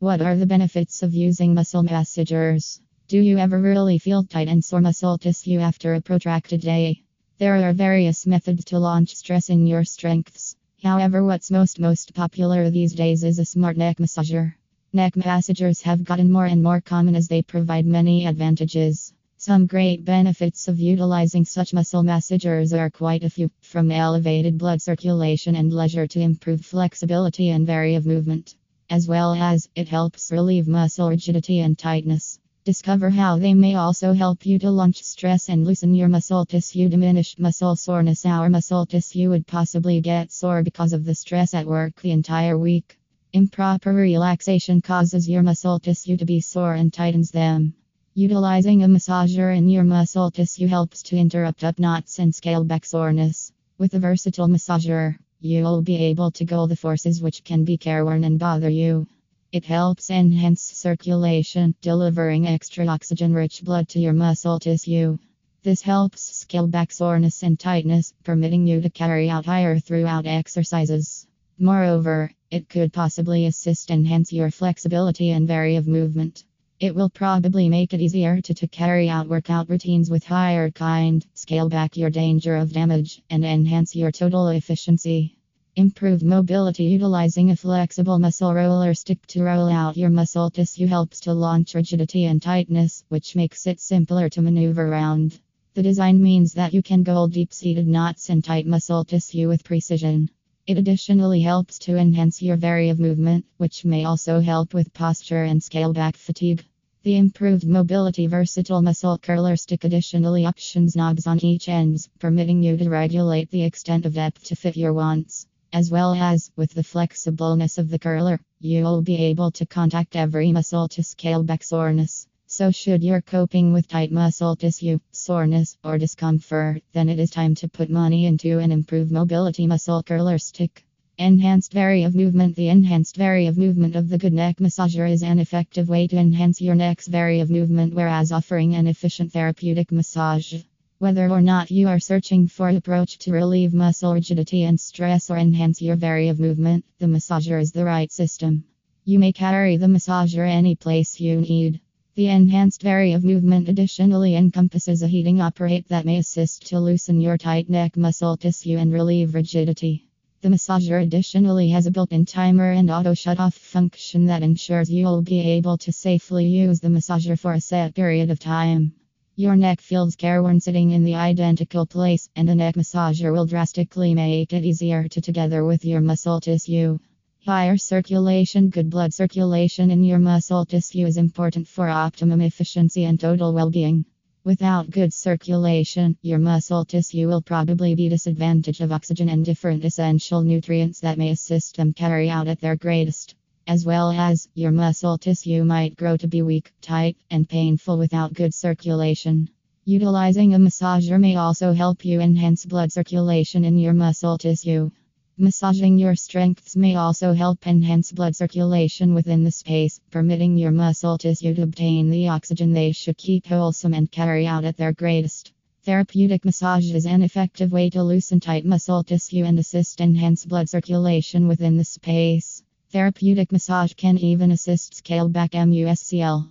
What are the benefits of using muscle massagers? Do you ever really feel tight and sore muscle tissue after a protracted day? There are various methods to launch stress in your strengths. However, what's most most popular these days is a smart neck massager. Neck massagers have gotten more and more common as they provide many advantages. Some great benefits of utilizing such muscle massagers are quite a few, from elevated blood circulation and leisure to improved flexibility and vary of movement, as well as it helps relieve muscle rigidity and tightness. Discover how they may also help you to launch stress and loosen your muscle tissue. Diminished muscle soreness. Our muscle tissue would possibly get sore because of the stress at work the entire week. Improper relaxation causes your muscle tissue to be sore and tightens them. Utilizing a massager in your muscle tissue helps to interrupt up knots and scale back soreness. With a versatile massager, you'll be able to go the forces which can be careworn and bother you. It helps enhance circulation, delivering extra oxygen rich blood to your muscle tissue. This helps scale back soreness and tightness, permitting you to carry out higher throughout exercises. Moreover, it could possibly assist enhance your flexibility and vary of movement. It will probably make it easier to, to carry out workout routines with higher kind, scale back your danger of damage, and enhance your total efficiency. Improved mobility utilizing a flexible muscle roller stick to roll out your muscle tissue helps to launch rigidity and tightness, which makes it simpler to maneuver around. The design means that you can go deep seated knots and tight muscle tissue with precision. It additionally helps to enhance your vary of movement, which may also help with posture and scale back fatigue. The improved mobility versatile muscle curler stick additionally options knobs on each ends, permitting you to regulate the extent of depth to fit your wants. As well as, with the flexibleness of the curler, you'll be able to contact every muscle to scale back soreness. So, should you're coping with tight muscle tissue, soreness, or discomfort, then it is time to put money into an improved mobility muscle curler stick. Enhanced vary of movement The enhanced vary of movement of the good neck massager is an effective way to enhance your neck's vary of movement, whereas offering an efficient therapeutic massage. Whether or not you are searching for an approach to relieve muscle rigidity and stress or enhance your vary of movement, the massager is the right system. You may carry the massager any place you need. The enhanced vary of movement additionally encompasses a heating operate that may assist to loosen your tight neck muscle tissue and relieve rigidity. The massager additionally has a built in timer and auto shut off function that ensures you'll be able to safely use the massager for a set period of time. Your neck feels careworn sitting in the identical place, and a neck massager will drastically make it easier to together with your muscle tissue. Higher circulation, good blood circulation in your muscle tissue is important for optimum efficiency and total well being. Without good circulation, your muscle tissue will probably be disadvantaged of oxygen and different essential nutrients that may assist them carry out at their greatest. As well as, your muscle tissue might grow to be weak, tight, and painful without good circulation. Utilizing a massager may also help you enhance blood circulation in your muscle tissue. Massaging your strengths may also help enhance blood circulation within the space, permitting your muscle tissue to obtain the oxygen they should keep wholesome and carry out at their greatest. Therapeutic massage is an effective way to loosen tight muscle tissue and assist enhance blood circulation within the space. Therapeutic massage can even assist scale back MUSCL.